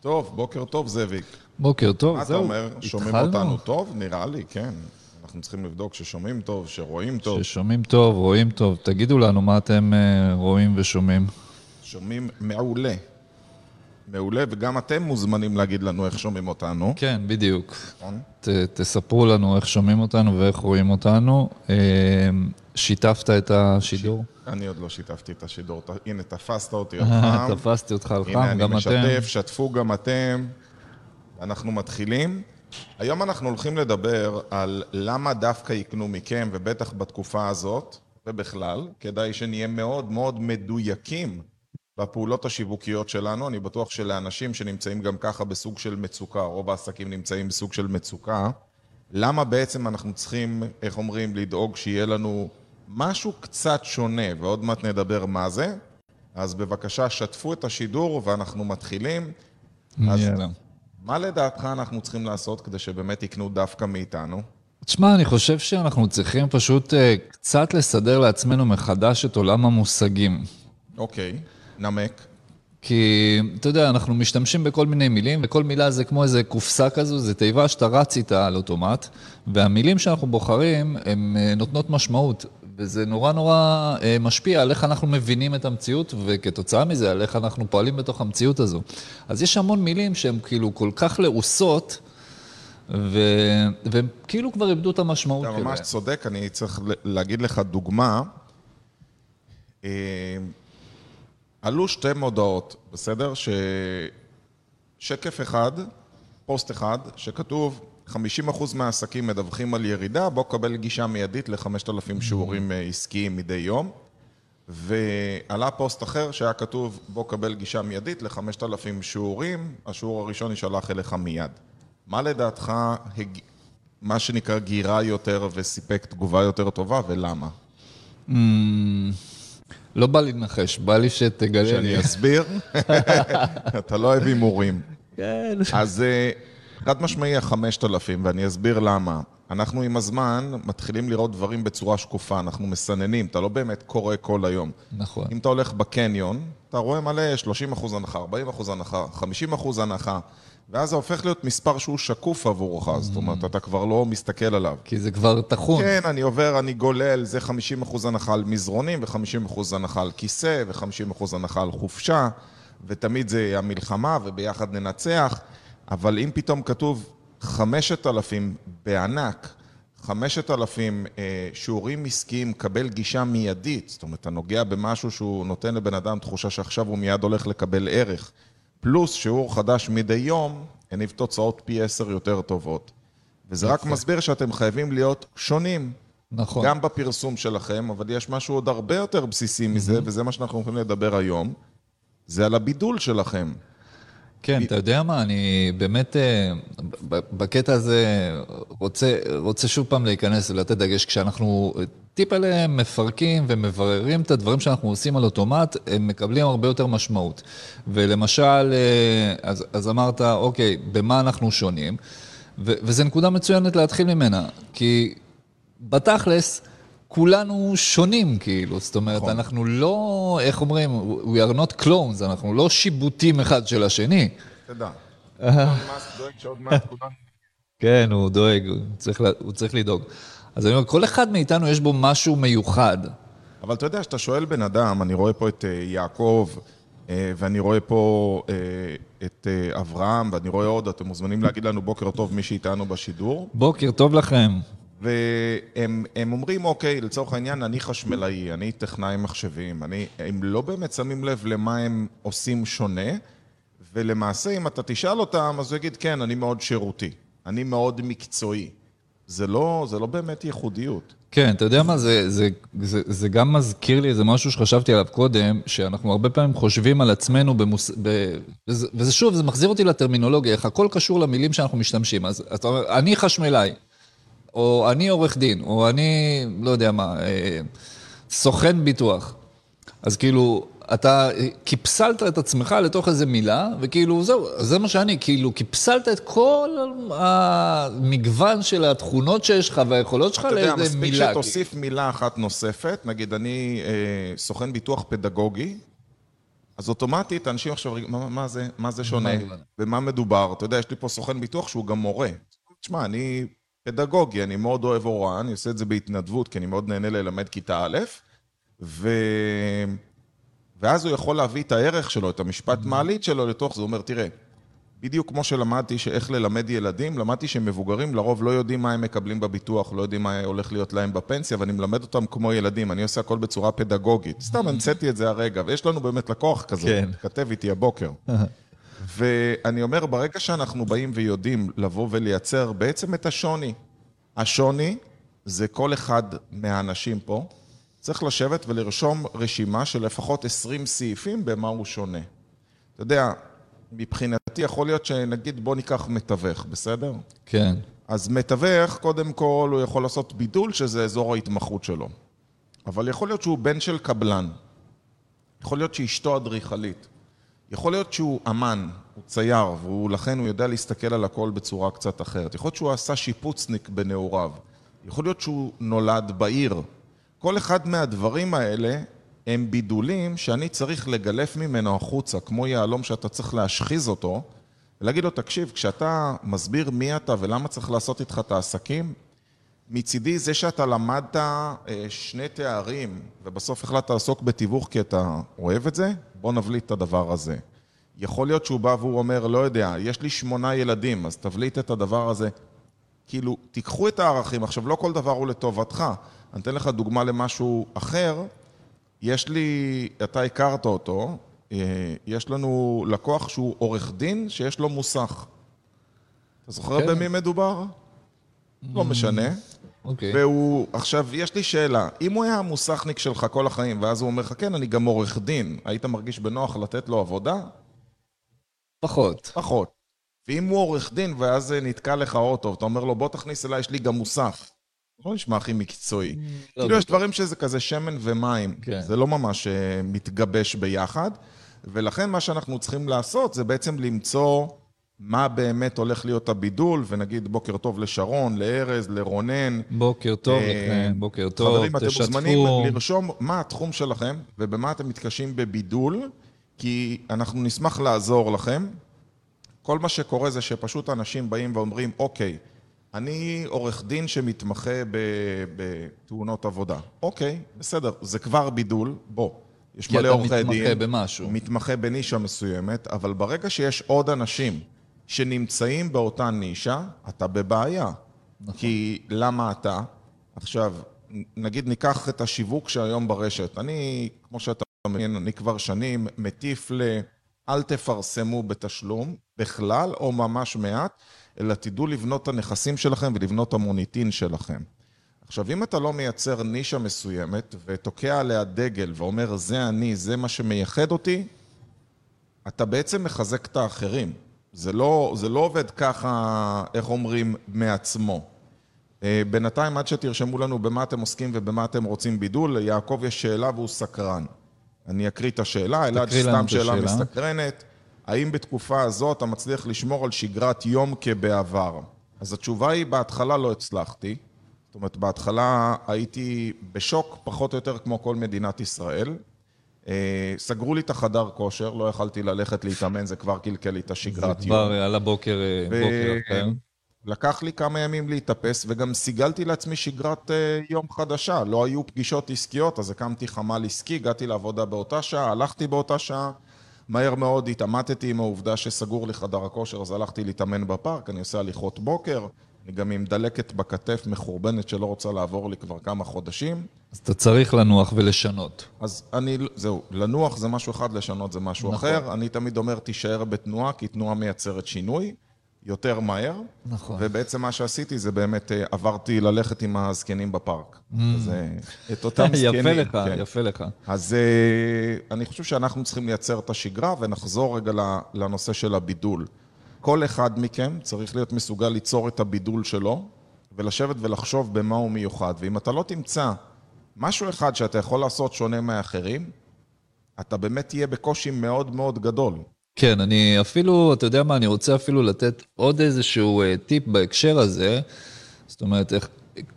טוב, בוקר טוב, זאביק. בוקר טוב, מה אתה זהו. אומר? שומעים התחלנו? אותנו טוב? נראה לי, כן. אנחנו צריכים לבדוק ששומעים טוב, שרואים טוב. ששומעים טוב, רואים טוב. תגידו לנו מה אתם אה, רואים ושומעים. שומעים מעולה. מעולה, וגם אתם מוזמנים להגיד לנו איך שומעים אותנו. כן, בדיוק. נכון? ת, תספרו לנו איך שומעים אותנו ואיך רואים אותנו. אה, שיתפת את השידור? אני עוד לא שיתפתי את השידור. ת- הנה, תפסת אותי על חם. תפסתי אותך על הנה, חם, אני גם אתם. משתף, שתפו גם אתם. אנחנו מתחילים. היום אנחנו הולכים לדבר על למה דווקא יקנו מכם, ובטח בתקופה הזאת, ובכלל, כדאי שנהיה מאוד מאוד מדויקים בפעולות השיווקיות שלנו. אני בטוח שלאנשים שנמצאים גם ככה בסוג של מצוקה, רוב העסקים נמצאים בסוג של מצוקה, למה בעצם אנחנו צריכים, איך אומרים, לדאוג שיהיה לנו משהו קצת שונה, ועוד מעט נדבר מה זה. אז בבקשה, שתפו את השידור ואנחנו מתחילים. אז יאללה. מה לדעתך אנחנו צריכים לעשות כדי שבאמת יקנו דווקא מאיתנו? תשמע, אני חושב שאנחנו צריכים פשוט אה, קצת לסדר לעצמנו מחדש את עולם המושגים. אוקיי, נמק. כי, אתה יודע, אנחנו משתמשים בכל מיני מילים, וכל מילה זה כמו איזה קופסה כזו, זה תיבה שאתה רץ איתה על אוטומט, והמילים שאנחנו בוחרים, הן אה, נותנות משמעות, וזה נורא נורא אה, משפיע על איך אנחנו מבינים את המציאות, וכתוצאה מזה, על איך אנחנו פועלים בתוך המציאות הזו. אז יש המון מילים שהן כאילו כל כך לעוסות, ו... והם כאילו כבר איבדו את המשמעות אתה. ממש צודק, אני צריך להגיד לך דוגמה. עלו שתי מודעות, בסדר? ש... שקף אחד, פוסט אחד, שכתוב 50% מהעסקים מדווחים על ירידה, בוא קבל גישה מיידית ל-5,000 שיעורים אה, עסקיים מדי יום. ועלה פוסט אחר שהיה כתוב, בוא קבל גישה מיידית ל-5,000 שיעורים, השיעור הראשון יישלח אליך מיד. מה לדעתך, הג... מה שנקרא גירה יותר וסיפק תגובה יותר טובה, ולמה? Mm, לא בא לי לנחש, בא לי שתגלה לי. שאני אסביר? אתה לא אוהב הימורים. כן. אז אה, חד משמעי החמשת אלפים, ואני אסביר למה. אנחנו עם הזמן מתחילים לראות דברים בצורה שקופה, אנחנו מסננים, אתה לא באמת קורא כל היום. נכון. אם אתה הולך בקניון, אתה רואה מלא 30 אחוז הנחה, 40 אחוז הנחה, 50 אחוז הנחה, ואז זה הופך להיות מספר שהוא שקוף עבורך, זאת אומרת, אתה כבר לא מסתכל עליו. כי זה כבר טחון. כן, אני עובר, אני גולל, זה 50 אחוז הנחה על מזרונים, ו-50 אחוז הנחה על כיסא, ו-50 אחוז הנחה על חופשה, ותמיד זה המלחמה, וביחד ננצח, אבל אם פתאום כתוב 5,000 בענק, 5,000 אה, שיעורים עסקיים, קבל גישה מיידית, זאת אומרת, אתה נוגע במשהו שהוא נותן לבן אדם תחושה שעכשיו הוא מיד הולך לקבל ערך, פלוס שיעור חדש מדי יום, הניב תוצאות פי עשר יותר טובות. וזה רק מסביר שאתם חייבים להיות שונים. נכון. גם בפרסום שלכם, אבל יש משהו עוד הרבה יותר בסיסי מזה, וזה מה שאנחנו הולכים לדבר היום, זה על הבידול שלכם. כן, אתה יודע מה, אני באמת אה, בקטע הזה רוצה, רוצה שוב פעם להיכנס ולתת דגש. כשאנחנו טיפ אלה מפרקים ומבררים את הדברים שאנחנו עושים על אוטומט, הם מקבלים הרבה יותר משמעות. ולמשל, אה, אז, אז אמרת, אוקיי, במה אנחנו שונים? ו, וזו נקודה מצוינת להתחיל ממנה, כי בתכלס, כולנו שונים, כאילו, זאת אומרת, נכון. אנחנו לא, איך אומרים, we are not clones, אנחנו לא שיבוטים אחד של השני. תדע. כולנו... כן, הוא דואג, הוא צריך, הוא צריך לדאוג. אז אני אומר, כל אחד מאיתנו יש בו משהו מיוחד. אבל אתה יודע, כשאתה שואל בן אדם, אני רואה פה את אה, יעקב, אה, ואני רואה פה אה, את אה, אברהם, ואני רואה עוד, אתם מוזמנים להגיד לנו בוקר טוב, מי שאיתנו בשידור. בוקר טוב לכם. והם הם אומרים, אוקיי, לצורך העניין, אני חשמלאי, אני טכנאי מחשבים, אני, הם לא באמת שמים לב למה הם עושים שונה, ולמעשה, אם אתה תשאל אותם, אז הוא יגיד, כן, אני מאוד שירותי, אני מאוד מקצועי. זה לא, זה לא באמת ייחודיות. כן, אתה יודע מה, זה, זה, זה, זה גם מזכיר לי איזה משהו שחשבתי עליו קודם, שאנחנו הרבה פעמים חושבים על עצמנו במוס... ב... וזה, וזה שוב, זה מחזיר אותי לטרמינולוגיה, איך הכל קשור למילים שאנחנו משתמשים. אז אתה אומר, אני חשמלאי, או אני עורך דין, או אני, לא יודע מה, אה, סוכן ביטוח. אז כאילו, אתה קיפסלת את עצמך לתוך איזה מילה, וכאילו, זהו, זה מה שאני, כאילו, קיפסלת את כל המגוון של התכונות שיש לך והיכולות שלך אתה יודע, לאיזה מספיק מילה. שתוסיף מילה אחת נוספת, נגיד אני אה, סוכן ביטוח פדגוגי, אז אוטומטית, אנשים עכשיו, מה, מה זה, מה זה שונה? במה מדובר? אתה יודע, יש לי פה סוכן ביטוח שהוא גם מורה. תשמע, אני פדגוגי, אני מאוד אוהב הוראה, אני עושה את זה בהתנדבות, כי אני מאוד נהנה ללמד כיתה א', ו... ואז הוא יכול להביא את הערך שלו, את המשפט מעלית שלו לתוך זה. הוא אומר, תראה, בדיוק כמו שלמדתי שאיך ללמד ילדים, למדתי שמבוגרים לרוב לא יודעים מה הם מקבלים בביטוח, לא יודעים מה הולך להיות להם בפנסיה, ואני מלמד אותם כמו ילדים, אני עושה הכל בצורה פדגוגית. סתם המצאתי את זה הרגע, ויש לנו באמת לקוח כזה, כן. כתב איתי הבוקר. ואני אומר, ברגע שאנחנו באים ויודעים לבוא ולייצר בעצם את השוני, השוני זה כל אחד מהאנשים פה, צריך לשבת ולרשום רשימה של לפחות 20 סעיפים במה הוא שונה. אתה יודע, מבחינתי יכול להיות שנגיד בוא ניקח מתווך, בסדר? כן. אז מתווך, קודם כל הוא יכול לעשות בידול שזה אזור ההתמחות שלו. אבל יכול להיות שהוא בן של קבלן. יכול להיות שאשתו אדריכלית. יכול להיות שהוא אמן, הוא צייר, ולכן הוא יודע להסתכל על הכל בצורה קצת אחרת. יכול להיות שהוא עשה שיפוצניק בנעוריו. יכול להיות שהוא נולד בעיר. כל אחד מהדברים האלה הם בידולים שאני צריך לגלף ממנו החוצה, כמו יהלום שאתה צריך להשחיז אותו, ולהגיד לו, תקשיב, כשאתה מסביר מי אתה ולמה צריך לעשות איתך את העסקים, מצידי זה שאתה למדת אה, שני תארים ובסוף החלטת לעסוק בתיווך כי אתה אוהב את זה, בוא נבליט את הדבר הזה. יכול להיות שהוא בא והוא אומר, לא יודע, יש לי שמונה ילדים, אז תבליט את הדבר הזה. כאילו, תיקחו את הערכים, עכשיו לא כל דבר הוא לטובתך. אני אתן לך דוגמה למשהו אחר. יש לי, אתה הכרת אותו, אה, יש לנו לקוח שהוא עורך דין שיש לו מוסך. אתה זוכר כן. במי מדובר? לא משנה. אוקיי. והוא, עכשיו, יש לי שאלה, אם הוא היה המוסכניק שלך כל החיים, ואז הוא אומר לך, כן, אני גם עורך דין, היית מרגיש בנוח לתת לו עבודה? פחות. פחות. ואם הוא עורך דין, ואז נתקע לך אוטו, ואתה אומר לו, בוא תכניס אליי, יש לי גם מוסך. לא נשמע הכי מקצועי. לא כאילו, יש. דברים שזה כזה שמן ומים. כן. זה לא ממש אה, מתגבש ביחד. ולכן מה שאנחנו צריכים לעשות זה בעצם למצוא מה באמת הולך להיות הבידול, ונגיד בוקר טוב לשרון, לארז, לרונן. בוקר טוב אה, בוקר טוב, חברים, אתם מוזמנים תשתפו. לרשום מה התחום שלכם ובמה אתם מתקשים בבידול, כי אנחנו נשמח לעזור לכם. כל מה שקורה זה שפשוט אנשים באים ואומרים, אוקיי, אני עורך דין שמתמחה בתאונות עבודה. אוקיי, בסדר, זה כבר בידול, בוא. יש כי מלא אתה עורכי מתמחה דין. במשהו. הוא מתמחה בנישה מסוימת, אבל ברגע שיש עוד אנשים שנמצאים באותה נישה, אתה בבעיה. נכון. כי למה אתה? עכשיו, נגיד ניקח את השיווק שהיום ברשת. אני, כמו שאתה מבין, אני כבר שנים מטיף ל... אל תפרסמו בתשלום בכלל, או ממש מעט, אלא תדעו לבנות את הנכסים שלכם ולבנות את המוניטין שלכם. עכשיו, אם אתה לא מייצר נישה מסוימת ותוקע עליה דגל ואומר, זה אני, זה מה שמייחד אותי, אתה בעצם מחזק את האחרים. זה לא, זה לא עובד ככה, איך אומרים, מעצמו. אה, בינתיים, עד שתרשמו לנו במה אתם עוסקים ובמה אתם רוצים בידול, ליעקב יש שאלה והוא סקרן. אני אקריא את השאלה, אלעד סתם שאלה השאלה. מסקרנת. האם בתקופה הזו אתה מצליח לשמור על שגרת יום כבעבר? אז התשובה היא, בהתחלה לא הצלחתי. זאת אומרת, בהתחלה הייתי בשוק, פחות או יותר כמו כל מדינת ישראל. אה, סגרו לי את החדר כושר, לא יכלתי ללכת להתאמן, זה כבר קלקל לי את זה השגרת יום. כבר על הבוקר, אה, בוקר אחר. לקח לי כמה ימים להתאפס, וגם סיגלתי לעצמי שגרת אה, יום חדשה. לא היו פגישות עסקיות, אז הקמתי חמ"ל עסקי, הגעתי לעבודה באותה שעה, הלכתי באותה שעה. מהר מאוד התעמתתי עם העובדה שסגור לי חדר הכושר, אז הלכתי להתאמן בפארק, אני עושה הליכות בוקר. אני גם עם דלקת בכתף מחורבנת שלא רוצה לעבור לי כבר כמה חודשים. אז אתה צריך לנוח ולשנות. אז אני, זהו, לנוח זה משהו אחד, לשנות זה משהו נכון. אחר. אני תמיד אומר, תישאר בתנועה, כי תנועה מייצרת שינוי יותר מהר. נכון. ובעצם מה שעשיתי זה באמת אה, עברתי ללכת עם הזקנים בפארק. אז אה, את אותם זקנים. יפה לך, כן. יפה לך. אז אה, אני חושב שאנחנו צריכים לייצר את השגרה ונחזור רגע לנושא של הבידול. כל אחד מכם צריך להיות מסוגל ליצור את הבידול שלו ולשבת ולחשוב במה הוא מיוחד. ואם אתה לא תמצא משהו אחד שאתה יכול לעשות שונה מאחרים, אתה באמת תהיה בקושי מאוד מאוד גדול. כן, אני אפילו, אתה יודע מה, אני רוצה אפילו לתת עוד איזשהו אה, טיפ בהקשר הזה. זאת אומרת, איך,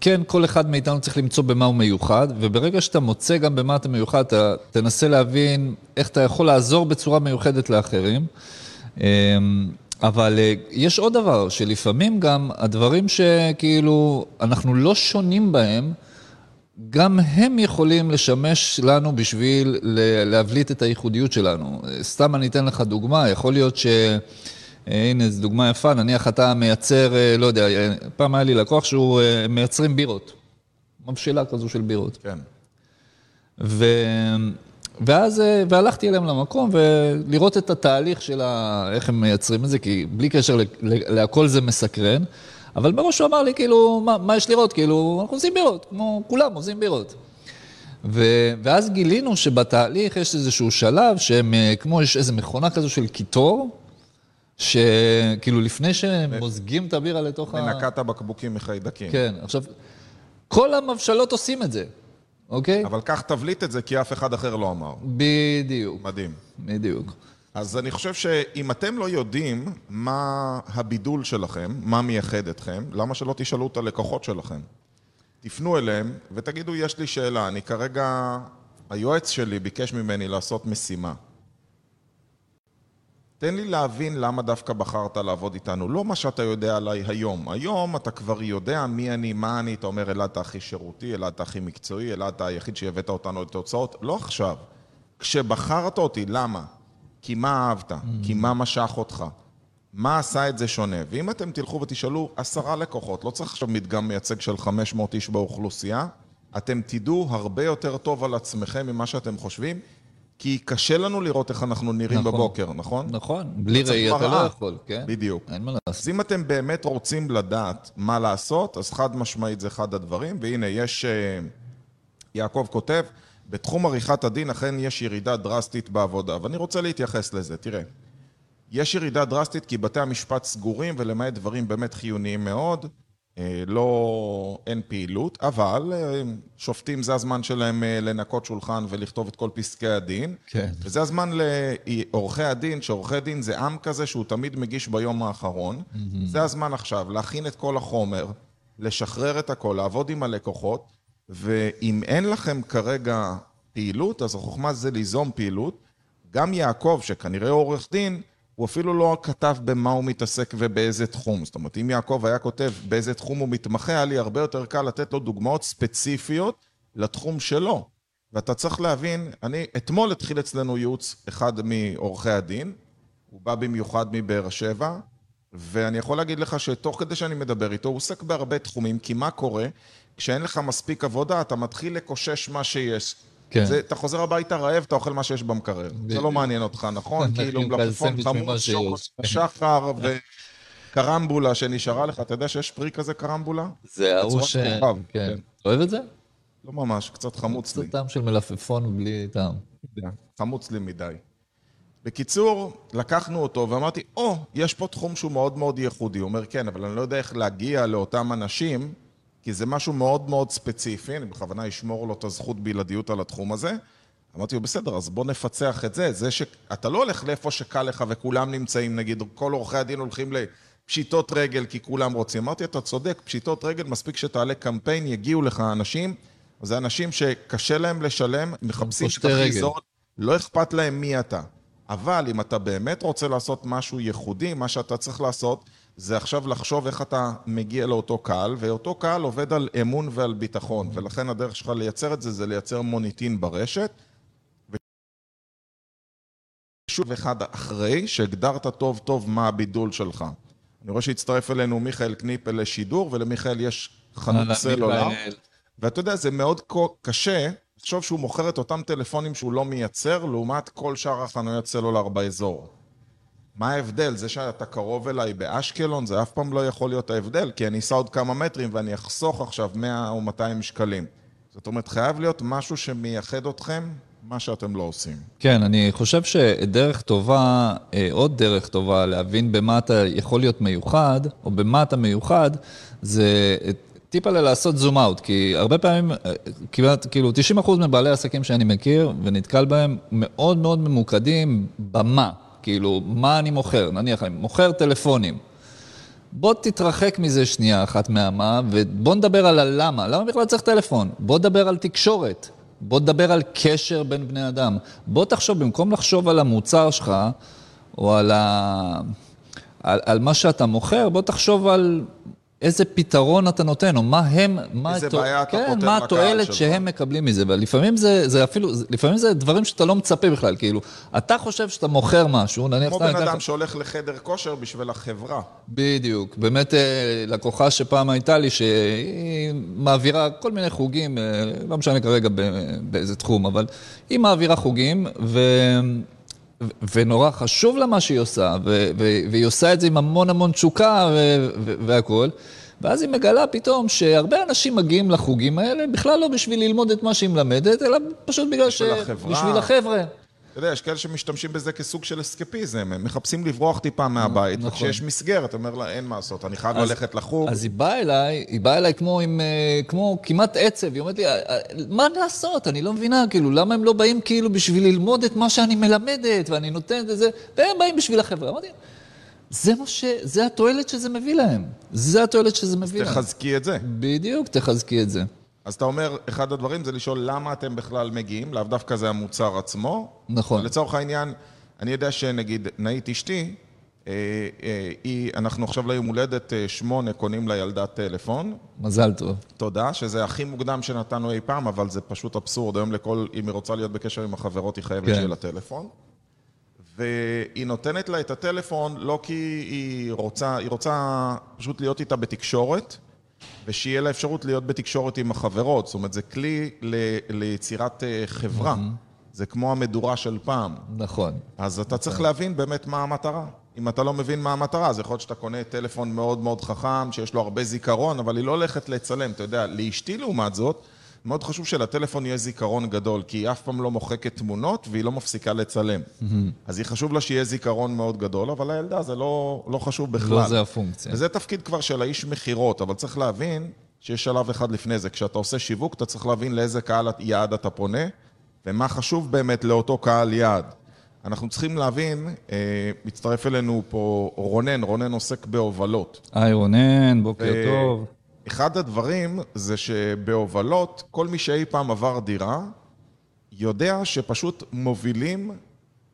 כן, כל אחד מאיתנו צריך למצוא במה הוא מיוחד, וברגע שאתה מוצא גם במה אתה מיוחד, אתה תנסה להבין איך אתה יכול לעזור בצורה מיוחדת לאחרים. אבל אה, יש עוד דבר, שלפעמים גם הדברים שכאילו אנחנו לא שונים בהם, גם הם יכולים לשמש לנו בשביל להבליט את הייחודיות שלנו. סתם אני אתן לך דוגמה, יכול להיות ש... אה, הנה, זו דוגמה יפה, נניח אתה מייצר, אה, לא יודע, פעם היה לי לקוח שהוא מייצרים בירות. מבשלה כזו של בירות. כן. ו... ואז, אה, והלכתי אליהם למקום, ולראות את התהליך של ה... איך הם מייצרים את זה, כי בלי קשר להכל זה מסקרן. אבל בראש הוא אמר לי, כאילו, מה, מה יש לראות? כאילו, אנחנו עושים בירות, כמו כולם עושים בירות. ו... ואז גילינו שבתהליך יש איזשהו שלב שהם, אה, כמו יש איזו מכונה כזו של קיטור, שכאילו לפני שהם מוזגים את הבירה לתוך ה... מנקת הבקבוקים מחיידקים. כן, עכשיו, כל המבשלות עושים את זה. אוקיי? אבל קח תבליט את זה, כי אף אחד אחר לא אמר. בדיוק. מדהים. בדיוק. אז אני חושב שאם אתם לא יודעים מה הבידול שלכם, מה מייחד אתכם, למה שלא תשאלו את הלקוחות שלכם? תפנו אליהם ותגידו, יש לי שאלה, אני כרגע... היועץ שלי ביקש ממני לעשות משימה. תן לי להבין למה דווקא בחרת לעבוד איתנו. לא מה שאתה יודע עליי היום. היום אתה כבר יודע מי אני, מה אני, אתה אומר, אלעד אתה הכי שירותי, אלעד אתה הכי מקצועי, אלעד אתה היחיד שהבאת אותנו לתוצאות. לא עכשיו. כשבחרת אותי, למה? כי מה אהבת? כי מה משך אותך? מה עשה את זה שונה? ואם אתם תלכו ותשאלו עשרה לקוחות, לא צריך עכשיו מדגם מייצג של 500 איש באוכלוסייה, אתם תדעו הרבה יותר טוב על עצמכם ממה שאתם חושבים, כי קשה לנו לראות איך אנחנו נראים נכון, בבוקר, נכון? נכון, בלי ראי אתה לא יכול, כן? בדיוק. אין מה לעשות. אז אם אתם באמת רוצים לדעת מה לעשות, אז חד משמעית זה אחד הדברים, והנה, יש... אה, יעקב כותב, בתחום עריכת הדין אכן יש ירידה דרסטית בעבודה, ואני רוצה להתייחס לזה, תראה. יש ירידה דרסטית כי בתי המשפט סגורים ולמעט דברים באמת חיוניים מאוד, אה, לא, אין פעילות, אבל אה, שופטים זה הזמן שלהם אה, לנקות שולחן ולכתוב את כל פסקי הדין. כן. וזה הזמן לעורכי הדין, שעורכי דין זה עם כזה שהוא תמיד מגיש ביום האחרון. Mm-hmm. זה הזמן עכשיו להכין את כל החומר, לשחרר את הכל, לעבוד עם הלקוחות, ואם אין לכם כרגע פעילות, אז החוכמה זה ליזום פעילות. גם יעקב, שכנראה עורך דין, הוא אפילו לא כתב במה הוא מתעסק ובאיזה תחום. זאת אומרת, אם יעקב היה כותב באיזה תחום הוא מתמחה, היה לי הרבה יותר קל לתת לו דוגמאות ספציפיות לתחום שלו. ואתה צריך להבין, אני, אתמול התחיל אצלנו ייעוץ אחד מעורכי הדין, הוא בא במיוחד מבאר שבע, ואני יכול להגיד לך שתוך כדי שאני מדבר איתו, הוא עוסק בהרבה תחומים, כי מה קורה? כשאין לך מספיק עבודה, אתה מתחיל לקושש מה שיש. כן. זה, אתה חוזר הביתה רעב, אתה אוכל מה שיש במקרר. ב... זה לא מעניין אותך, נכון? כאילו מלפפון חמוץ, שחר וקרמבולה שנשארה לך. אתה יודע שיש פרי כזה קרמבולה? זה ההוא ש... כן. כן. אוהב את זה? לא ממש, קצת חמוץ לי. קצת טעם של מלפפון בלי טעם. חמוץ לי מדי. בקיצור, לקחנו אותו ואמרתי, או, oh, יש פה תחום שהוא מאוד מאוד ייחודי. הוא אומר, כן, אבל אני לא יודע איך להגיע לאותם אנשים כי זה משהו מאוד מאוד ספציפי, אני בכוונה אשמור לו את הזכות בלעדיות על התחום הזה. אמרתי לו, בסדר, אז בוא נפצח את זה. זה שאתה לא הולך לאיפה שקל לך וכולם נמצאים, נגיד, כל עורכי הדין הולכים לפשיטות רגל כי כולם רוצים. אמרתי, אתה צודק, פשיטות רגל, מספיק שתעלה קמפיין, יגיעו לך אנשים, זה אנשים שקשה להם לשלם, מחפשים את הכי זול, לא אכפת להם מי אתה. אבל אם אתה באמת רוצה לעשות משהו ייחודי, מה שאתה צריך לעשות, זה עכשיו לחשוב איך אתה מגיע לאותו קהל, ואותו קהל עובד על אמון ועל ביטחון, ולכן הדרך שלך לייצר את זה, זה לייצר מוניטין ברשת. ושוב אחד אחרי שהגדרת טוב טוב מה הבידול שלך. אני רואה שהצטרף אלינו מיכאל קניפל לשידור, ולמיכאל יש חנות סלולר. ואתה יודע, זה מאוד קשה לחשוב שהוא מוכר את אותם טלפונים שהוא לא מייצר, לעומת כל שאר החנויות סלולר באזור. מה ההבדל? זה שאתה קרוב אליי באשקלון, זה אף פעם לא יכול להיות ההבדל, כי אני אסע עוד כמה מטרים ואני אחסוך עכשיו 100 או 200 שקלים. זאת אומרת, חייב להיות משהו שמייחד אתכם, מה שאתם לא עושים. כן, אני חושב שדרך טובה, אה, עוד דרך טובה להבין במה אתה יכול להיות מיוחד, או במה אתה מיוחד, זה טיפה לעשות זום אאוט, כי הרבה פעמים, אה, כמעט, כאילו, 90% מבעלי העסקים שאני מכיר ונתקל בהם, מאוד מאוד ממוקדים במה. כאילו, מה אני מוכר? נניח, אני מוכר טלפונים. בוא תתרחק מזה שנייה אחת מהמה, ובוא נדבר על הלמה. למה בכלל צריך טלפון? בוא נדבר על תקשורת. בוא נדבר על קשר בין בני אדם. בוא תחשוב, במקום לחשוב על המוצר שלך, או על, ה... על, על מה שאתה מוכר, בוא תחשוב על איזה פתרון אתה נותן, או מה הם, מה, איזה התו... בעיה אתה כן, פותר מה התועלת. שהם מקבלים מזה, ולפעמים זה, זה אפילו, לפעמים זה דברים שאתה לא מצפה בכלל, כאילו, אתה חושב שאתה מוכר משהו, נניח... כמו בן אדם לך- שהולך לחדר כושר בשביל החברה. בדיוק. באמת, אה, לקוחה שפעם הייתה לי, שהיא מעבירה כל מיני חוגים, אה, לא משנה כרגע באיזה תחום, אבל היא מעבירה חוגים, ו... ונורא חשוב לה מה שהיא עושה, והיא עושה את זה עם המון המון תשוקה והכול. ואז היא מגלה פתאום שהרבה אנשים מגיעים לחוגים האלה בכלל לא בשביל ללמוד את מה שהיא מלמדת, אלא פשוט בגלל ש... בשביל החברה. אתה יודע, יש כאלה שמשתמשים בזה כסוג של אסקפיזם, הם מחפשים לברוח טיפה מהבית, נכון. וכשיש מסגרת, אתה אומר לה, אין מה לעשות, אני חייב ללכת לחוג. אז היא באה אליי, היא באה אליי כמו עם, אה, כמו כמעט עצב, היא אומרת לי, "אה, אה, מה לעשות? אני לא מבינה, כאילו, למה הם לא באים כאילו בשביל ללמוד את מה שאני מלמדת, ואני נותנת את זה, והם באים בשביל החברה. אמרתי, זה מה ש... זה התועלת שזה מביא להם. זה התועלת שזה מביא להם. תחזקי את זה. בדיוק, תחזקי את זה. אז אתה אומר, אחד הדברים זה לשאול למה אתם בכלל מגיעים, לאו דווקא זה המוצר עצמו. נכון. לצורך העניין, אני יודע שנגיד, נאית אשתי, אה, אה, היא, אנחנו עכשיו ליום הולדת אה, שמונה קונים לילדה טלפון. מזל טוב. תודה, שזה הכי מוקדם שנתנו אי פעם, אבל זה פשוט אבסורד. היום לכל, אם היא רוצה להיות בקשר עם החברות, היא חייבת כן. שיהיה לה טלפון. והיא נותנת לה את הטלפון לא כי היא רוצה, היא רוצה פשוט להיות איתה בתקשורת, ושיהיה לה אפשרות להיות בתקשורת עם החברות. זאת אומרת, זה כלי ל, ליצירת אה, חברה. זה כמו המדורה של פעם. נכון. אז אתה צריך להבין באמת מה המטרה. אם אתה לא מבין מה המטרה, אז יכול להיות שאתה קונה טלפון מאוד מאוד חכם, שיש לו הרבה זיכרון, אבל היא לא הולכת לצלם. אתה יודע, לאשתי לעומת זאת, מאוד חשוב שלטלפון יהיה זיכרון גדול, כי היא אף פעם לא מוחקת תמונות והיא לא מפסיקה לצלם. אז היא חשוב לה שיהיה זיכרון מאוד גדול, אבל לילדה זה לא, לא חשוב בכלל. לא זה הפונקציה. וזה תפקיד כבר של האיש מכירות, אבל צריך להבין שיש שלב אחד לפני זה. כשאתה עושה שיווק, אתה צריך להבין לאיזה קהל יעד אתה פונה, ומה חשוב באמת לאותו קהל יעד. אנחנו צריכים להבין, אה, מצטרף אלינו פה רונן, רונן עוסק בהובלות. היי רונן, בוקר ו- טוב. אחד הדברים זה שבהובלות, כל מי שאי פעם עבר דירה, יודע שפשוט מובילים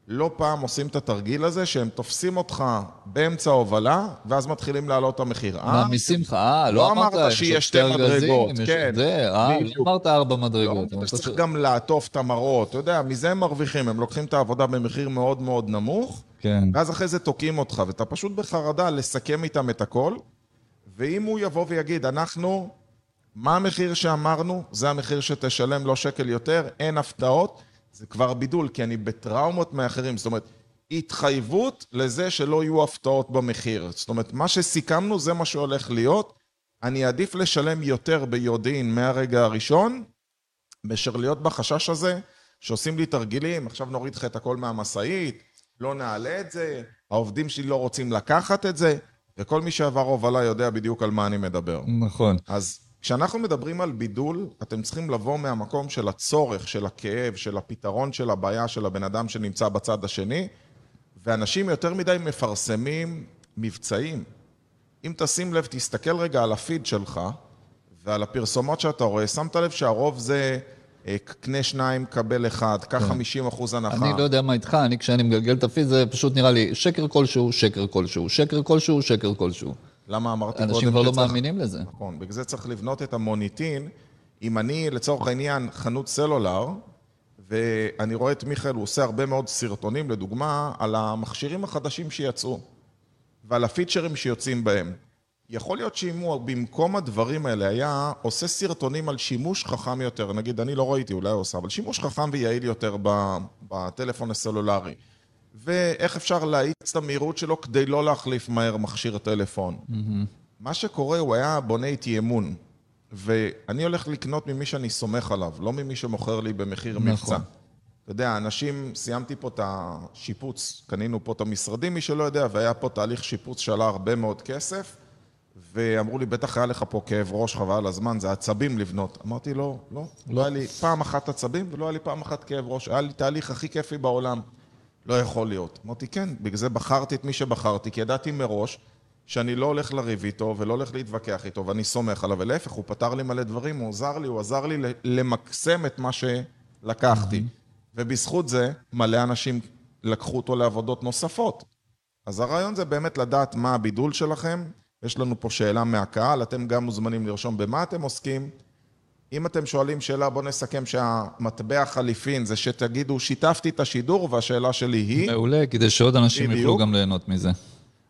לא פעם עושים את התרגיל הזה, שהם תופסים אותך באמצע ההובלה, ואז מתחילים להעלות את המחיר. אה, מעמיסים לך, אה, לא לא אמרת אמרת, יש שיש שתי מדרגות, כן. אה. לא אמרת ארבע לא, מדרגות. אתה צריך גם לעטוף את המראות, אתה יודע, מזה הם מרוויחים, הם לוקחים את העבודה במחיר מאוד מאוד נמוך, כן. ואז אחרי זה תוקעים אותך, ואתה פשוט בחרדה לסכם איתם את הכל, ואם הוא יבוא ויגיד, אנחנו, מה המחיר שאמרנו, זה המחיר שתשלם, לא שקל יותר, אין הפתעות, זה כבר בידול, כי אני בטראומות מאחרים, זאת אומרת, התחייבות לזה שלא יהיו הפתעות במחיר. זאת אומרת, מה שסיכמנו זה מה שהולך להיות, אני אעדיף לשלם יותר ביודעין מהרגע הראשון, מאשר להיות בחשש הזה שעושים לי תרגילים, עכשיו נוריד לך את הכל מהמשאית, לא נעלה את זה, העובדים שלי לא רוצים לקחת את זה, וכל מי שעבר הובלה יודע בדיוק על מה אני מדבר. נכון. אז כשאנחנו מדברים על בידול, אתם צריכים לבוא מהמקום של הצורך, של הכאב, של הפתרון של הבעיה של הבן אדם שנמצא בצד השני, ואנשים יותר מדי מפרסמים מבצעים. אם תשים לב, תסתכל רגע על הפיד שלך ועל הפרסומות שאתה רואה, שמת לב שהרוב זה קנה שניים, קבל אחד, קח 50 אחוז הנחה. אני לא יודע מה איתך, אני כשאני מגלגל את הפיד זה פשוט נראה לי שקר כלשהו, שקר כלשהו, שקר כלשהו, שקר כלשהו. למה אמרתי קודם אנשים כבר לא מאמינים לזה. נכון, בגלל זה צריך לבנות את המוניטין. אם אני, לצורך העניין, חנות סלולר, ואני רואה את מיכאל, הוא עושה הרבה מאוד סרטונים, לדוגמה, על המכשירים החדשים שיצאו, ועל הפיצ'רים שיוצאים בהם. יכול להיות שאם הוא במקום הדברים האלה היה עושה סרטונים על שימוש חכם יותר, נגיד, אני לא ראיתי, אולי הוא עושה, אבל שימוש חכם ויעיל יותר בטלפון הסלולרי. ואיך אפשר להאיץ את המהירות שלו כדי לא להחליף מהר מכשיר טלפון. מה שקורה, הוא היה בונה איתי אמון. ואני הולך לקנות ממי שאני סומך עליו, לא ממי שמוכר לי במחיר נכון. מבצע. אתה יודע, אנשים, סיימתי פה את השיפוץ, קנינו פה את המשרדים, מי שלא יודע, והיה פה תהליך שיפוץ שעלה הרבה מאוד כסף, ואמרו לי, בטח היה לך פה כאב ראש חבל על הזמן, זה עצבים לבנות. אמרתי, לא, לא, לא היה לי פעם אחת עצבים ולא היה לי פעם אחת כאב ראש, היה לי תהליך הכי כיפי בעולם. לא יכול להיות. אמרתי, כן, בגלל זה בחרתי את מי שבחרתי, כי ידעתי מראש שאני לא הולך לריב איתו ולא הולך להתווכח איתו ואני סומך עליו, ולהפך, הוא פתר לי מלא דברים, הוא עזר לי, הוא עזר לי למקסם את מה שלקחתי. ובזכות זה, מלא אנשים לקחו אותו לעבודות נוספות. אז הרעיון זה באמת לדעת מה הבידול שלכם. יש לנו פה שאלה מהקהל, אתם גם מוזמנים לרשום במה אתם עוסקים. אם אתם שואלים שאלה, בואו נסכם שהמטבע חליפין זה שתגידו, שיתפתי את השידור, והשאלה שלי היא... מעולה, כדי שעוד אנשים בדיוק. יוכלו גם ליהנות מזה.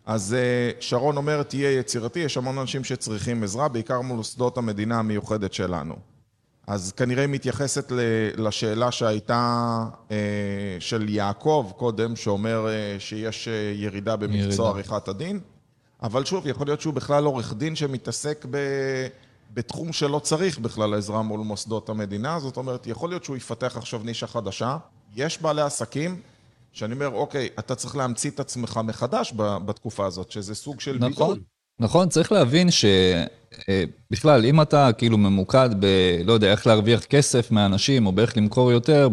אז אה, שרון אומר, תהיה יצירתי, יש המון אנשים שצריכים עזרה, בעיקר מול שדות המדינה המיוחדת שלנו. אז כנראה היא מתייחסת לשאלה שהייתה אה, של יעקב קודם, שאומר אה, שיש ירידה במקצוע עריכת הדין, אבל שוב, יכול להיות שהוא בכלל עורך דין שמתעסק ב... בתחום שלא צריך בכלל עזרה מול מוסדות המדינה, זאת אומרת, יכול להיות שהוא יפתח עכשיו נישה חדשה. יש בעלי עסקים שאני אומר, אוקיי, אתה צריך להמציא את עצמך מחדש בתקופה הזאת, שזה סוג של נכון, ביטול. נכון, צריך להבין שבכלל, אם אתה כאילו ממוקד ב... לא יודע, איך להרוויח כסף מאנשים, או באיך למכור יותר,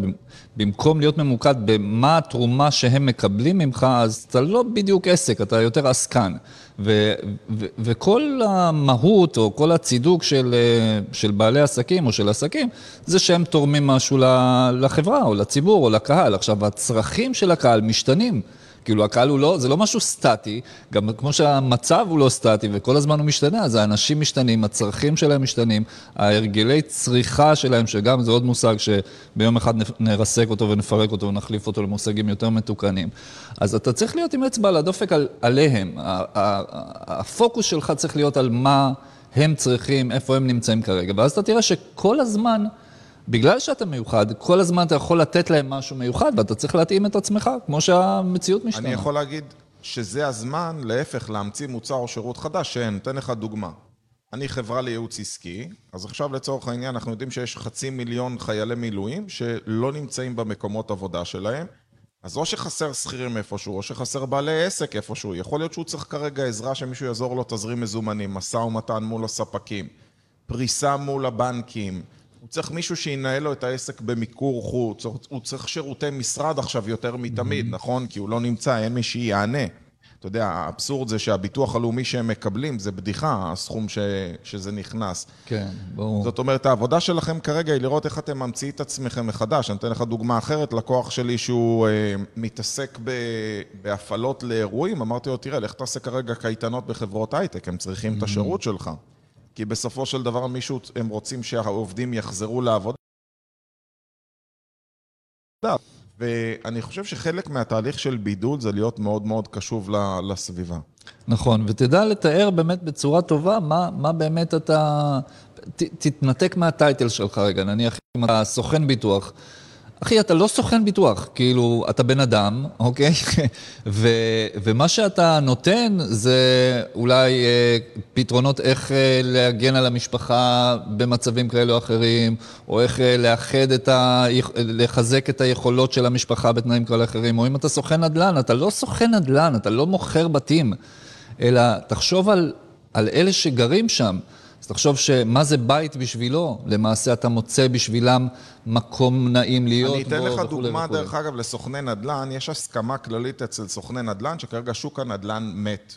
במקום להיות ממוקד במה התרומה שהם מקבלים ממך, אז אתה לא בדיוק עסק, אתה יותר עסקן. ו, ו, וכל המהות או כל הצידוק של, של בעלי עסקים או של עסקים, זה שהם תורמים משהו לחברה או לציבור או לקהל. עכשיו, הצרכים של הקהל משתנים. כאילו הקהל הוא לא, זה לא משהו סטטי, גם כמו שהמצב הוא לא סטטי וכל הזמן הוא משתנה, אז האנשים משתנים, הצרכים שלהם משתנים, ההרגלי צריכה שלהם, שגם זה עוד מושג שביום אחד נרסק אותו ונפרק אותו ונחליף אותו למושגים יותר מתוקנים. אז אתה צריך להיות עם אצבע על הדופק על, עליהם. הפוקוס שלך צריך להיות על מה הם צריכים, איפה הם נמצאים כרגע, ואז אתה תראה שכל הזמן... בגלל שאתה מיוחד, כל הזמן אתה יכול לתת להם משהו מיוחד, ואתה צריך להתאים את עצמך, כמו שהמציאות משתנה. אני יכול להגיד שזה הזמן, להפך, להמציא מוצר או שירות חדש, שאין. אתן לך דוגמה. אני חברה לייעוץ עסקי, אז עכשיו לצורך העניין אנחנו יודעים שיש חצי מיליון חיילי מילואים שלא נמצאים במקומות עבודה שלהם, אז או שחסר שכירים איפשהו, או שחסר בעלי עסק איפשהו. יכול להיות שהוא צריך כרגע עזרה שמישהו יעזור לו תזרים מזומנים, משא ומתן מול הספקים, פריסה מול הבנקים. צריך מישהו שינהל לו את העסק במיקור חוץ, הוא צריך שירותי משרד עכשיו יותר מתמיד, mm-hmm. נכון? כי הוא לא נמצא, אין מי שיענה. אתה יודע, האבסורד זה שהביטוח הלאומי שהם מקבלים, זה בדיחה, הסכום ש, שזה נכנס. כן, ברור. זאת אומרת, העבודה שלכם כרגע היא לראות איך אתם ממציאים את עצמכם מחדש. אני אתן לך דוגמה אחרת, לקוח שלי שהוא אה, מתעסק ב, בהפעלות לאירועים, אמרתי לו, תראה, לך תעשה כרגע קייטנות בחברות הייטק, הם צריכים mm-hmm. את השירות שלך. כי בסופו של דבר מישהו, הם רוצים שהעובדים יחזרו לעבוד. ואני חושב שחלק מהתהליך של בידוד זה להיות מאוד מאוד קשוב לסביבה. נכון, ותדע לתאר באמת בצורה טובה מה, מה באמת אתה... ת, תתנתק מהטייטל שלך רגע, נניח אם אתה סוכן ביטוח. אחי, אתה לא סוכן ביטוח, כאילו, אתה בן אדם, אוקיי? ו, ומה שאתה נותן זה אולי אה, פתרונות איך אה, להגן על המשפחה במצבים כאלה או אחרים, או איך אה, לאחד את ה... לחזק את היכולות של המשפחה בתנאים כאלה אחרים, או אם אתה סוכן נדל"ן, אתה לא סוכן נדל"ן, אתה לא מוכר בתים, אלא תחשוב על, על אלה שגרים שם. אז תחשוב שמה זה בית בשבילו, למעשה אתה מוצא בשבילם מקום נעים להיות בו וכולי וכולי. אני אתן לך דוגמה, דרך אגב, לסוכני נדל"ן, יש הסכמה כללית אצל סוכני נדל"ן, שכרגע שוק הנדל"ן מת.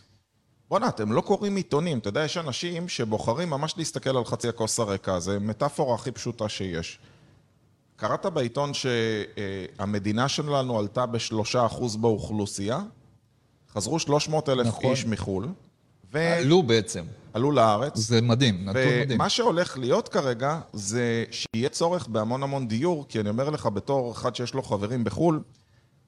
בואנה, אתם לא קוראים עיתונים, אתה יודע, יש אנשים שבוחרים ממש להסתכל על חצי הכוס הריקה, זה מטאפורה הכי פשוטה שיש. קראת בעיתון שהמדינה שלנו עלתה בשלושה אחוז באוכלוסייה? חזרו 300 אלף נכון. איש מחו"ל. ו... עלו בעצם. עלו לארץ. זה מדהים, נתון מדהים. ומה שהולך להיות כרגע, זה שיהיה צורך בהמון המון דיור, כי אני אומר לך, בתור אחד שיש לו חברים בחו"ל,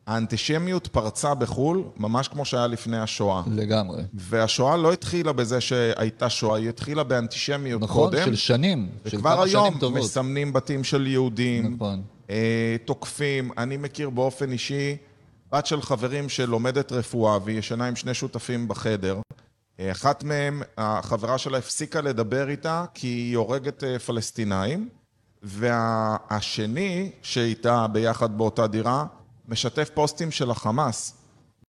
האנטישמיות פרצה בחו"ל, ממש כמו שהיה לפני השואה. לגמרי. והשואה לא התחילה בזה שהייתה שואה, היא התחילה באנטישמיות נכון, קודם. נכון, של שנים. וכבר היום מסמנים בתים של יהודים. נכון. אה, תוקפים. אני מכיר באופן אישי בת של חברים שלומדת רפואה, והיא ישנה עם שני שותפים בחדר. אחת מהם, החברה שלה הפסיקה לדבר איתה כי היא הורגת אה, פלסטינאים, והשני שאיתה ביחד באותה דירה, משתף פוסטים של החמאס.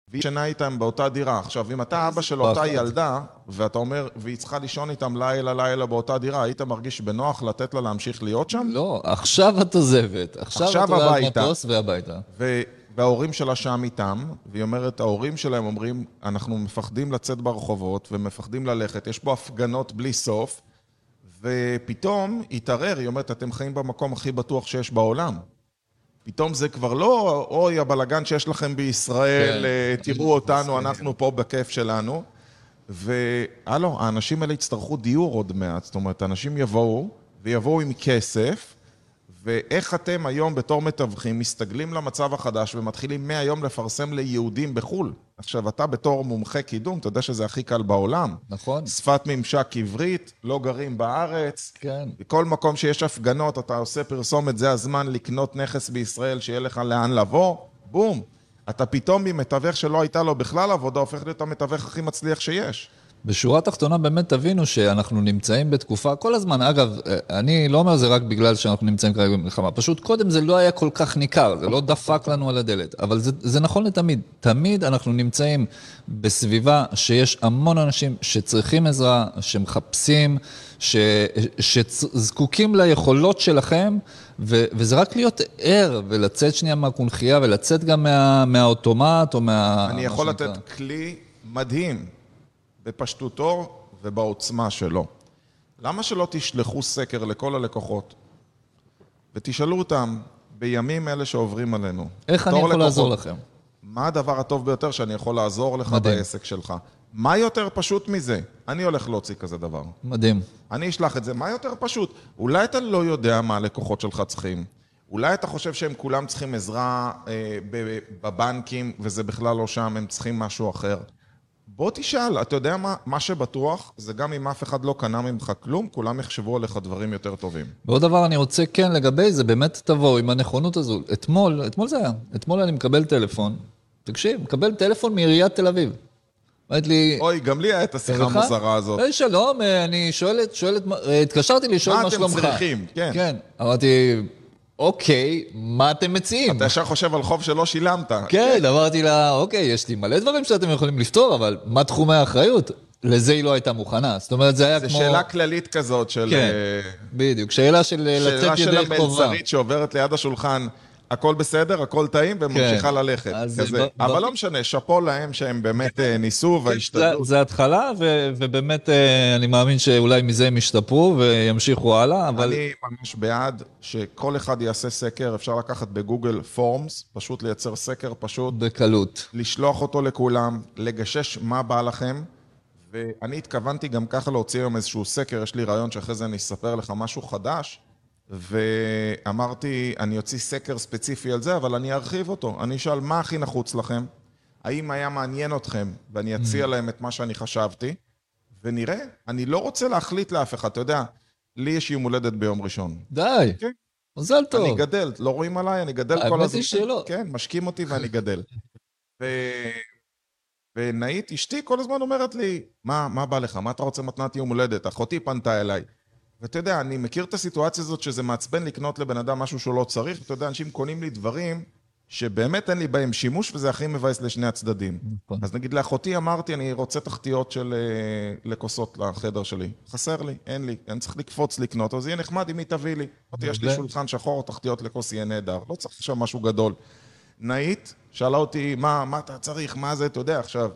והיא ישנה איתם באותה דירה. עכשיו, אם אתה אבא של אותה ילדה, ואתה אומר, והיא צריכה לישון איתם לילה לילה באותה דירה, היית מרגיש בנוח לתת לה להמשיך להיות שם? לא, עכשיו את עוזבת. עכשיו, עכשיו את עולה על מטוס והביתה. ו- וההורים שלה שם איתם, והיא אומרת, ההורים שלהם אומרים, אנחנו מפחדים לצאת ברחובות ומפחדים ללכת, יש פה הפגנות בלי סוף, ופתאום התערער, היא אומרת, אתם חיים במקום הכי בטוח שיש בעולם. פתאום זה כבר לא, אוי, הבלגן שיש לכם בישראל, כן. אה, תראו אותנו, אנחנו פה בכיף שלנו. והלו, האנשים האלה יצטרכו דיור עוד מעט, זאת אומרת, אנשים יבואו, ויבואו עם כסף, ואיך אתם היום בתור מתווכים מסתגלים למצב החדש ומתחילים מהיום לפרסם ליהודים בחו"ל? עכשיו, אתה בתור מומחה קידום, אתה יודע שזה הכי קל בעולם. נכון. שפת ממשק עברית, לא גרים בארץ. כן. בכל מקום שיש הפגנות, אתה עושה פרסומת, זה הזמן לקנות נכס בישראל, שיהיה לך לאן לבוא, בום. אתה פתאום ממתווך שלא הייתה לו בכלל עבודה, הופך להיות המתווך הכי מצליח שיש. בשורה התחתונה באמת תבינו שאנחנו נמצאים בתקופה, כל הזמן, אגב, אני לא אומר זה רק בגלל שאנחנו נמצאים כרגע במלחמה, פשוט קודם זה לא היה כל כך ניכר, זה לא דפק לנו על הדלת, אבל זה, זה נכון לתמיד. תמיד אנחנו נמצאים בסביבה שיש המון אנשים שצריכים עזרה, שמחפשים, ש, שזקוקים ליכולות שלכם, ו, וזה רק להיות ער ולצאת שנייה מהקונכייה ולצאת גם מה, מהאוטומט או מה... אני יכול לתת כלי מדהים. בפשטותו ובעוצמה שלו. למה שלא תשלחו סקר לכל הלקוחות ותשאלו אותם בימים אלה שעוברים עלינו? איך אני יכול לקוחות, לעזור לכם? מה הדבר הטוב ביותר שאני יכול לעזור לך מדהים. בעסק שלך? מה יותר פשוט מזה? אני הולך להוציא כזה דבר. מדהים. אני אשלח את זה. מה יותר פשוט? אולי אתה לא יודע מה הלקוחות שלך צריכים. אולי אתה חושב שהם כולם צריכים עזרה אה, בבנקים וזה בכלל לא שם, הם צריכים משהו אחר. בוא תשאל, אתה יודע מה, מה שבטוח, זה גם אם אף אחד לא קנה ממך כלום, כולם יחשבו עליך דברים יותר טובים. ועוד דבר אני רוצה כן לגבי זה, באמת תבואו עם הנכונות הזו. אתמול, אתמול זה היה, אתמול אני מקבל טלפון, תקשיב, מקבל טלפון מעיריית תל אביב. אומרת לי... אוי, גם לי הייתה שיחה מוזרה הזאת. היי, שלום, אני שואלת, שואלת, התקשרתי לשאול מה שלומך. מה אתם צריכים, כן. כן, אמרתי... אוקיי, מה אתם מציעים? אתה ישר חושב על חוב שלא שילמת. כן, אמרתי לה, אוקיי, יש לי מלא דברים שאתם יכולים לפתור, אבל מה תחומי האחריות? לזה היא לא הייתה מוכנה. זאת אומרת, זה היה כמו... זו שאלה כללית כזאת של... כן, בדיוק. שאלה של לצאת ידי חובה. שאלה של המלצרית שעוברת ליד השולחן. הכל בסדר, הכל טעים, וממשיכה כן. ללכת. כזה. ב... אבל ב... לא משנה, שאפו להם שהם באמת אה, ניסו כן, והשתדלו. זה, התחלה, ו, ובאמת אה, אני מאמין שאולי מזה הם ישתפרו וימשיכו הלאה, אבל... אני ממש בעד שכל אחד יעשה סקר, אפשר לקחת בגוגל פורמס, פשוט לייצר סקר פשוט. בקלות. לשלוח אותו לכולם, לגשש מה בא לכם. ואני התכוונתי גם ככה להוציא היום איזשהו סקר, יש לי רעיון שאחרי זה אני אספר לך משהו חדש. ואמרתי, אני אוציא סקר ספציפי על זה, אבל אני ארחיב אותו. אני אשאל, מה הכי נחוץ לכם? האם היה מעניין אתכם? ואני אציע mm. להם את מה שאני חשבתי, ונראה. אני לא רוצה להחליט לאף אחד, אתה יודע, לי יש יום הולדת ביום ראשון. די. כן. מזל טוב. אני גדל, לא רואים עליי, אני גדל כל הזמן. האמת היא שלא. כן, משקים אותי ואני גדל. ו... ונאית, אשתי כל הזמן אומרת לי, מה, מה בא לך? מה אתה רוצה מתנת יום הולדת? אחותי פנתה אליי. ואתה יודע, אני מכיר את הסיטואציה הזאת שזה מעצבן לקנות לבן אדם משהו שהוא לא צריך, ואתה יודע, אנשים קונים לי דברים שבאמת אין לי בהם שימוש, וזה הכי מבאס לשני הצדדים. נכון. אז נגיד לאחותי אמרתי, אני רוצה תחתיות של אה, לכוסות לחדר שלי. חסר לי, אין לי, אני צריך לקפוץ לקנות, אז יהיה נחמד אם היא תביא לי. אמרתי, יש לי שולחן שחור, תחתיות לכוס יהיה נהדר. לא צריך עכשיו משהו גדול. נאית, שאלה אותי, מה, מה אתה צריך, מה זה, אתה יודע, עכשיו,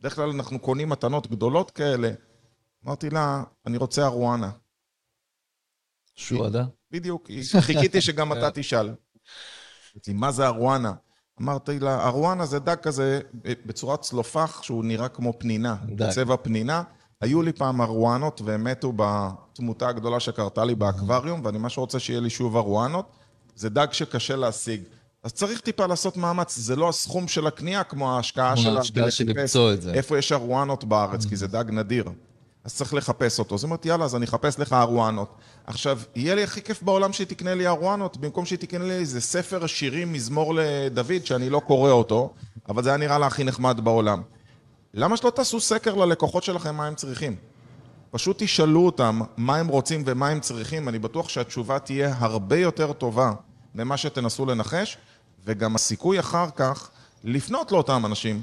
בדרך כלל אנחנו קונים מתנות גדולות כאלה. אמרתי לה, אני רוצה ארואנה. שועדה? בדיוק, חיכיתי שגם אתה תשאל. אמרתי, מה זה ארואנה? אמרתי לה, ארואנה זה דג כזה בצורת צלופח שהוא נראה כמו פנינה, בצבע פנינה. היו לי פעם ארואנות והם מתו בתמותה הגדולה שקרתה לי באקווריום, ואני ממש רוצה שיהיה לי שוב ארואנות. זה דג שקשה להשיג. אז צריך טיפה לעשות מאמץ, זה לא הסכום של הקנייה כמו ההשקעה שלה. כמו ההשקעה של למצוא את זה. איפה יש ארואנות בארץ, כי זה דג נדיר. אז צריך לחפש אותו. אז אמרתי, יאללה, אז אני אחפש לך ארואנות. עכשיו, יהיה לי הכי כיף בעולם שהיא תקנה לי ארואנות, במקום שהיא תקנה לי איזה ספר שירים, מזמור לדוד, שאני לא קורא אותו, אבל זה היה נראה לה הכי נחמד בעולם. למה שלא תעשו סקר ללקוחות שלכם מה הם צריכים? פשוט תשאלו אותם מה הם רוצים ומה הם צריכים, אני בטוח שהתשובה תהיה הרבה יותר טובה ממה שתנסו לנחש, וגם הסיכוי אחר כך לפנות לאותם אנשים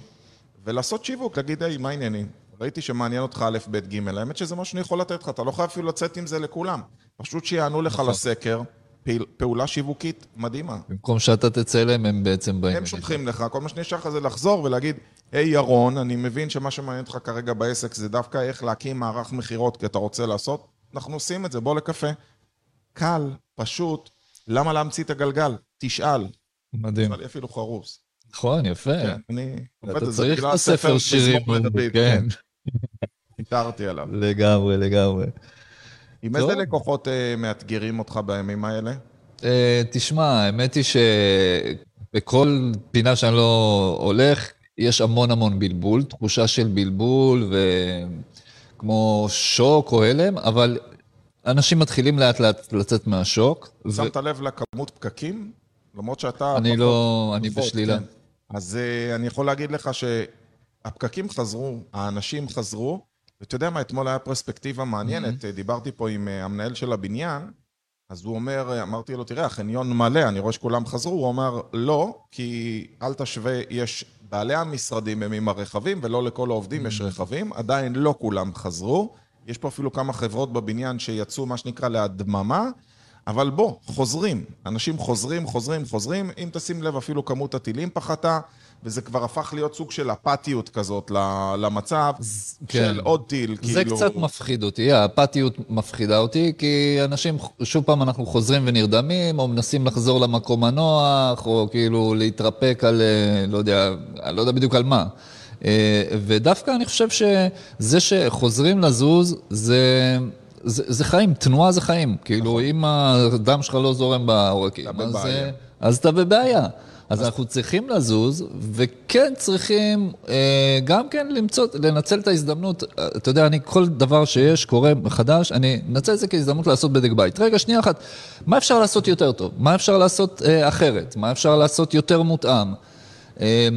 ולעשות שיווק, להגיד, היי, מה העניינים? ראיתי שמעניין אותך א', ב', ג', האמת שזה מה שאני יכול לתת לך, אתה לא חייב אפילו לצאת עם זה לכולם. פשוט שיענו לך נכון. לסקר, פעולה שיווקית מדהימה. במקום שאתה תצא אליהם, הם בעצם באים. הם שולחים לך, כל מה שנשאר לך זה לחזור ולהגיד, היי ירון, אני מבין שמה שמעניין אותך כרגע בעסק זה דווקא איך להקים מערך מכירות כי אתה רוצה לעשות, אנחנו עושים את זה, בוא לקפה. קל, פשוט, למה להמציא את הגלגל? תשאל. מדהים. נראה לי אפילו חרוס. נכון, יפה. כן, אני אתה צריך כאילו את הספר שירים. לדוד, כן, ויתרתי עליו. לגמרי, לגמרי. עם. איזה לקוחות אה, מאתגרים אותך בימים האלה? אה, תשמע, האמת היא שבכל פינה שאני לא הולך, יש המון המון בלבול, תחושה של בלבול וכמו שוק או הלם, אבל אנשים מתחילים לאט לאט לצאת מהשוק. ו- שמת לב לכמות פקקים? למרות שאתה... אני לא, אני בשלילה. כן. אז אה, אני יכול להגיד לך שהפקקים חזרו, האנשים חזרו, ואתה יודע מה, אתמול היה פרספקטיבה מעניינת, אה, דיברתי פה עם אה, המנהל של הבניין, אז הוא אומר, אה, אמרתי לו, תראה, החניון מלא, אני רואה שכולם חזרו, הוא אמר, לא, כי אל תשווה, יש בעלי המשרדים הם עם הרכבים, ולא לכל העובדים יש רכבים, עדיין לא כולם חזרו, יש פה אפילו כמה חברות בבניין שיצאו, מה שנקרא, להדממה, אבל בוא, חוזרים. אנשים חוזרים, חוזרים, חוזרים. אם תשים לב, אפילו כמות הטילים פחתה, וזה כבר הפך להיות סוג של אפתיות כזאת למצב, כן. של עוד טיל, זה כאילו... קצת מפחיד אותי, האפתיות מפחידה אותי, כי אנשים, שוב פעם אנחנו חוזרים ונרדמים, או מנסים לחזור למקום הנוח, או כאילו להתרפק על, אה, לא יודע, לא יודע בדיוק על מה. אה, ודווקא אני חושב שזה שחוזרים לזוז, זה... זה, זה חיים, תנועה זה חיים. כאילו, אם הדם שלך לא זורם בעורקים, אתה אז. אה, אז אתה בבעיה. אז אנחנו צריכים לזוז, וכן צריכים אה, גם כן למצוא, לנצל את ההזדמנות. אה, אתה יודע, אני, כל דבר שיש, קורה מחדש, אני אנצל את זה כהזדמנות לעשות בדק בית. רגע, שנייה אחת, מה אפשר לעשות יותר טוב? מה אפשר לעשות אה, אחרת? מה אפשר לעשות יותר מותאם? אה,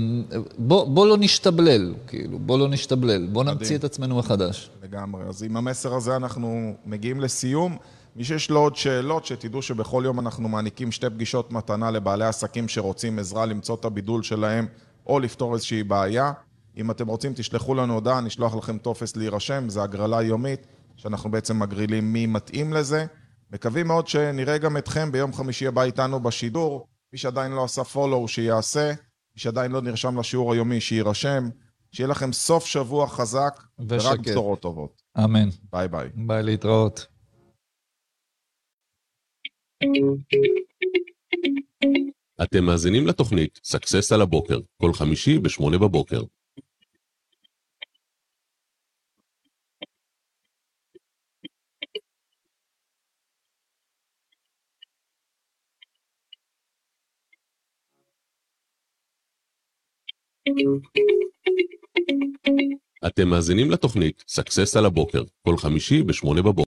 בוא, בוא לא נשתבלל, כאילו, בוא לא נשתבלל, בוא נמציא את עצמנו מחדש. לגמרי. אז עם המסר הזה אנחנו מגיעים לסיום. מי שיש לו עוד שאלות, שתדעו שבכל יום אנחנו מעניקים שתי פגישות מתנה לבעלי עסקים שרוצים עזרה למצוא את הבידול שלהם או לפתור איזושהי בעיה. אם אתם רוצים, תשלחו לנו הודעה, נשלח לכם טופס להירשם, זו הגרלה יומית, שאנחנו בעצם מגרילים מי מתאים לזה. מקווים מאוד שנראה גם אתכם ביום חמישי הבא איתנו בשידור. מי שעדיין לא עשה follow, שיעשה. מי שעדיין לא נרשם לשיעור היומי, שיירשם. שיהיה לכם סוף שבוע חזק, ורק ושקט. בשורות טובות. אמן. ביי ביי. ביי להתראות. אתם מאזינים לתוכנית Success על הבוקר, כל חמישי בשמונה בבוקר. אתם מאזינים לתוכנית Success על הבוקר, כל חמישי בשמונה בבוקר.